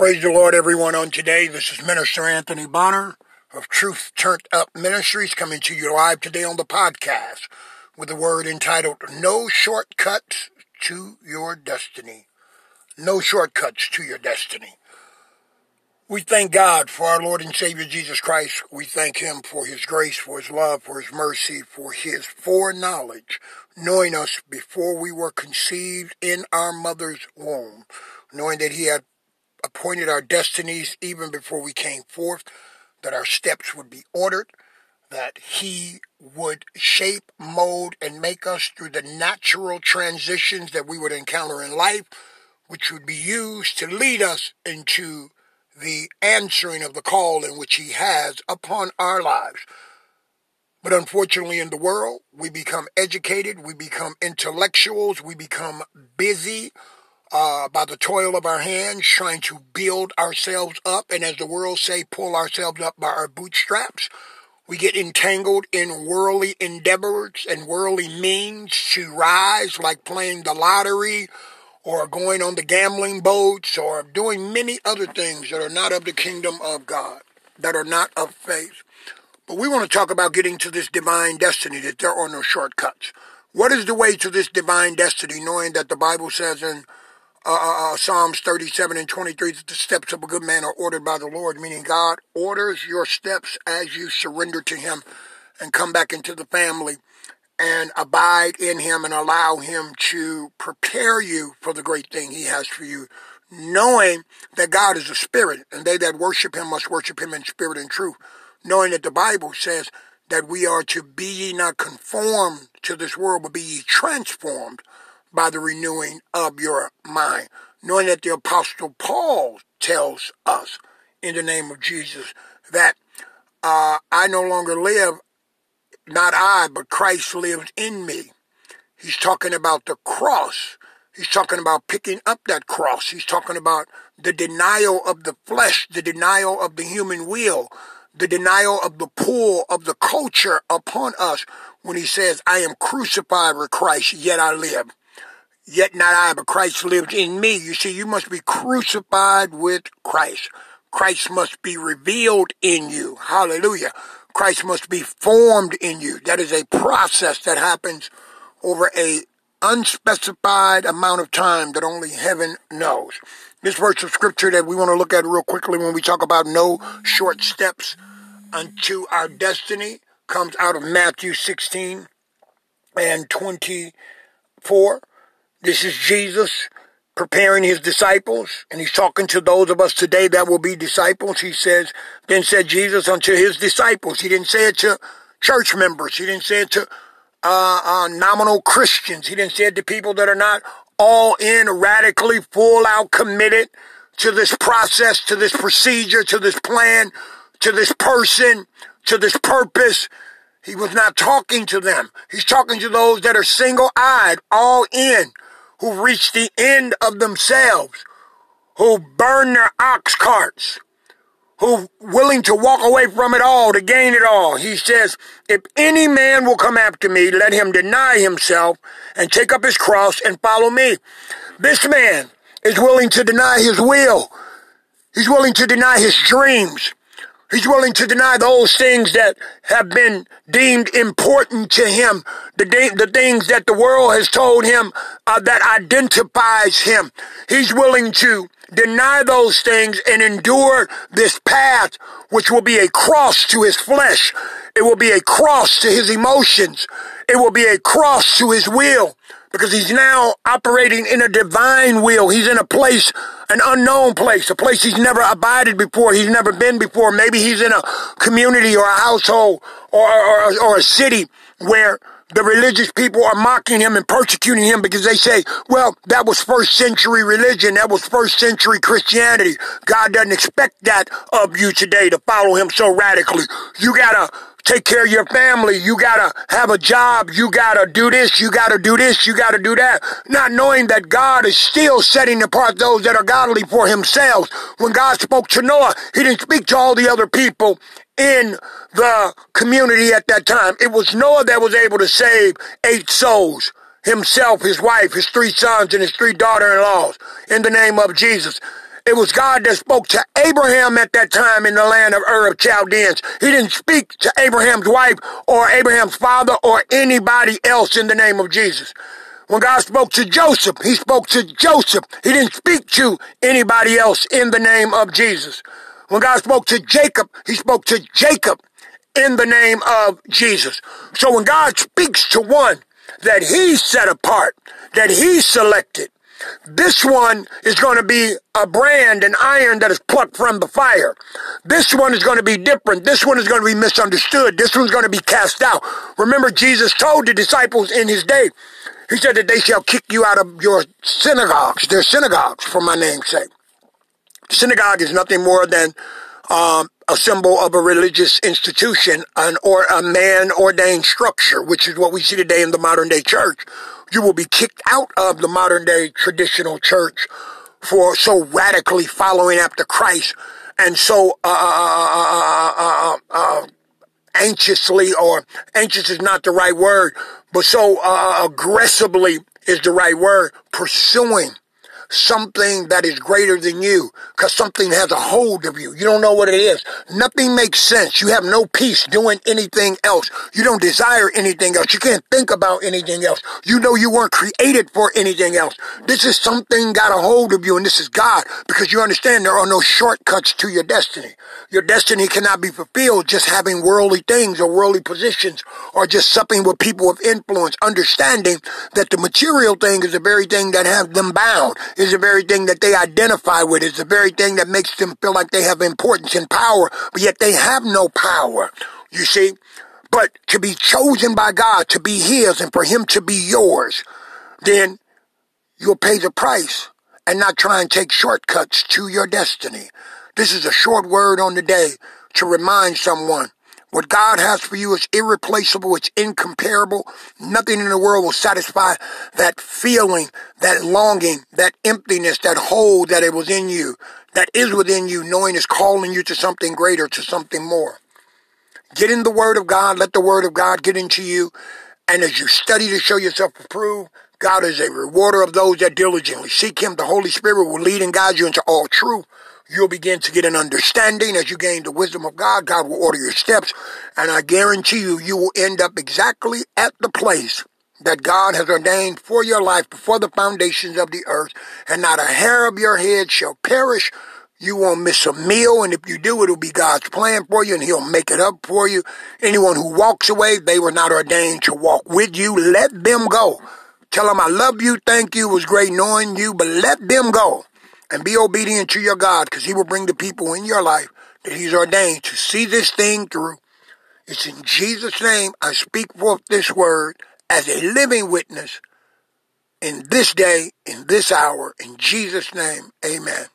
Praise the Lord, everyone, on today. This is Minister Anthony Bonner of Truth Turned Up Ministries coming to you live today on the podcast with a word entitled No Shortcuts to Your Destiny. No shortcuts to your destiny. We thank God for our Lord and Savior Jesus Christ. We thank Him for His grace, for His love, for His mercy, for His foreknowledge, knowing us before we were conceived in our mother's womb, knowing that He had appointed our destinies even before we came forth, that our steps would be ordered, that He would shape, mold, and make us through the natural transitions that we would encounter in life, which would be used to lead us into the answering of the call in which He has upon our lives. But unfortunately, in the world, we become educated, we become intellectuals, we become busy uh, by the toil of our hands, trying to build ourselves up, and as the world say, pull ourselves up by our bootstraps. We get entangled in worldly endeavors and worldly means to rise, like playing the lottery, or going on the gambling boats or doing many other things that are not of the kingdom of God, that are not of faith. But we want to talk about getting to this divine destiny, that there are no shortcuts. What is the way to this divine destiny, knowing that the Bible says in uh, uh, uh Psalms 37 and 23 that the steps of a good man are ordered by the Lord, meaning God orders your steps as you surrender to Him and come back into the family and abide in him and allow him to prepare you for the great thing he has for you, knowing that God is a spirit and they that worship him must worship him in spirit and truth, knowing that the Bible says that we are to be ye not conformed to this world, but be ye transformed by the renewing of your mind, knowing that the apostle Paul tells us in the name of Jesus that uh, I no longer live, not I, but Christ lives in me. He's talking about the cross. He's talking about picking up that cross. He's talking about the denial of the flesh, the denial of the human will, the denial of the pull of the culture upon us when he says, I am crucified with Christ, yet I live. Yet not I, but Christ lives in me. You see, you must be crucified with Christ. Christ must be revealed in you. Hallelujah. Christ must be formed in you. That is a process that happens over a unspecified amount of time that only heaven knows. This verse of scripture that we want to look at real quickly when we talk about no short steps unto our destiny comes out of Matthew 16 and 24. This is Jesus preparing his disciples, and he's talking to those of us today that will be disciples. He says, then said Jesus unto his disciples. He didn't say it to church members. He didn't say it to uh, uh, nominal Christians. He didn't say it to people that are not all in, radically, full out committed to this process, to this procedure, to this plan, to this person, to this purpose. He was not talking to them. He's talking to those that are single eyed, all in, who reach the end of themselves, who burn their ox carts, who willing to walk away from it all to gain it all. He says, if any man will come after me, let him deny himself and take up his cross and follow me. This man is willing to deny his will. He's willing to deny his dreams. He's willing to deny those things that have been deemed important to him, the, de- the things that the world has told him uh, that identifies him. He's willing to deny those things and endure this path, which will be a cross to his flesh. It will be a cross to his emotions. It will be a cross to his will because he's now operating in a divine will. He's in a place, an unknown place, a place he's never abided before, he's never been before. Maybe he's in a community or a household or, or, or a city where the religious people are mocking him and persecuting him because they say, well, that was first century religion. That was first century Christianity. God doesn't expect that of you today to follow him so radically. You gotta take care of your family. You gotta have a job. You gotta do this. You gotta do this. You gotta do that. Not knowing that God is still setting apart those that are godly for himself. When God spoke to Noah, he didn't speak to all the other people in the community at that time. It was Noah that was able to save eight souls. Himself, his wife, his three sons, and his three daughter-in-laws in the name of Jesus. It was God that spoke to Abraham at that time in the land of Ur of Chaldeans. He didn't speak to Abraham's wife or Abraham's father or anybody else in the name of Jesus. When God spoke to Joseph, he spoke to Joseph. He didn't speak to anybody else in the name of Jesus. When God spoke to Jacob, he spoke to Jacob in the name of Jesus. So when God speaks to one that he set apart, that he selected, this one is going to be a brand, an iron that is plucked from the fire. This one is going to be different. This one is going to be misunderstood. This one's going to be cast out. Remember, Jesus told the disciples in his day, he said that they shall kick you out of your synagogues. Their synagogues for my name's sake. Synagogue is nothing more than um, a symbol of a religious institution an, or a man ordained structure, which is what we see today in the modern day church. You will be kicked out of the modern day traditional church for so radically following after Christ and so uh, uh, uh, anxiously, or anxious is not the right word, but so uh, aggressively is the right word, pursuing something that is greater than you because something has a hold of you. You don't know what it is. Nothing makes sense. You have no peace doing anything else. You don't desire anything else. You can't think about anything else. You know you weren't created for anything else. This is something got a hold of you and this is God because you understand there are no shortcuts to your destiny. Your destiny cannot be fulfilled just having worldly things or worldly positions or just supping with people of influence, understanding that the material thing is the very thing that has them bound is the very thing that they identify with. It's the very thing that makes them feel like they have importance and power, but yet they have no power. You see? But to be chosen by God, to be His, and for Him to be yours, then you'll pay the price and not try and take shortcuts to your destiny. This is a short word on the day to remind someone what God has for you is irreplaceable. It's incomparable. Nothing in the world will satisfy that feeling, that longing, that emptiness, that hole that it was in you, that is within you, knowing is calling you to something greater, to something more. Get in the Word of God. Let the Word of God get into you. And as you study to show yourself approved, God is a rewarder of those that diligently seek Him. The Holy Spirit will lead and guide you into all truth. You'll begin to get an understanding as you gain the wisdom of God. God will order your steps. And I guarantee you, you will end up exactly at the place that God has ordained for your life before the foundations of the earth. And not a hair of your head shall perish. You won't miss a meal. And if you do, it'll be God's plan for you and he'll make it up for you. Anyone who walks away, they were not ordained to walk with you. Let them go. Tell them I love you. Thank you. It was great knowing you, but let them go and be obedient to your God because he will bring the people in your life that he's ordained to see this thing through. It's in Jesus' name I speak forth this word as a living witness in this day, in this hour. In Jesus' name, amen.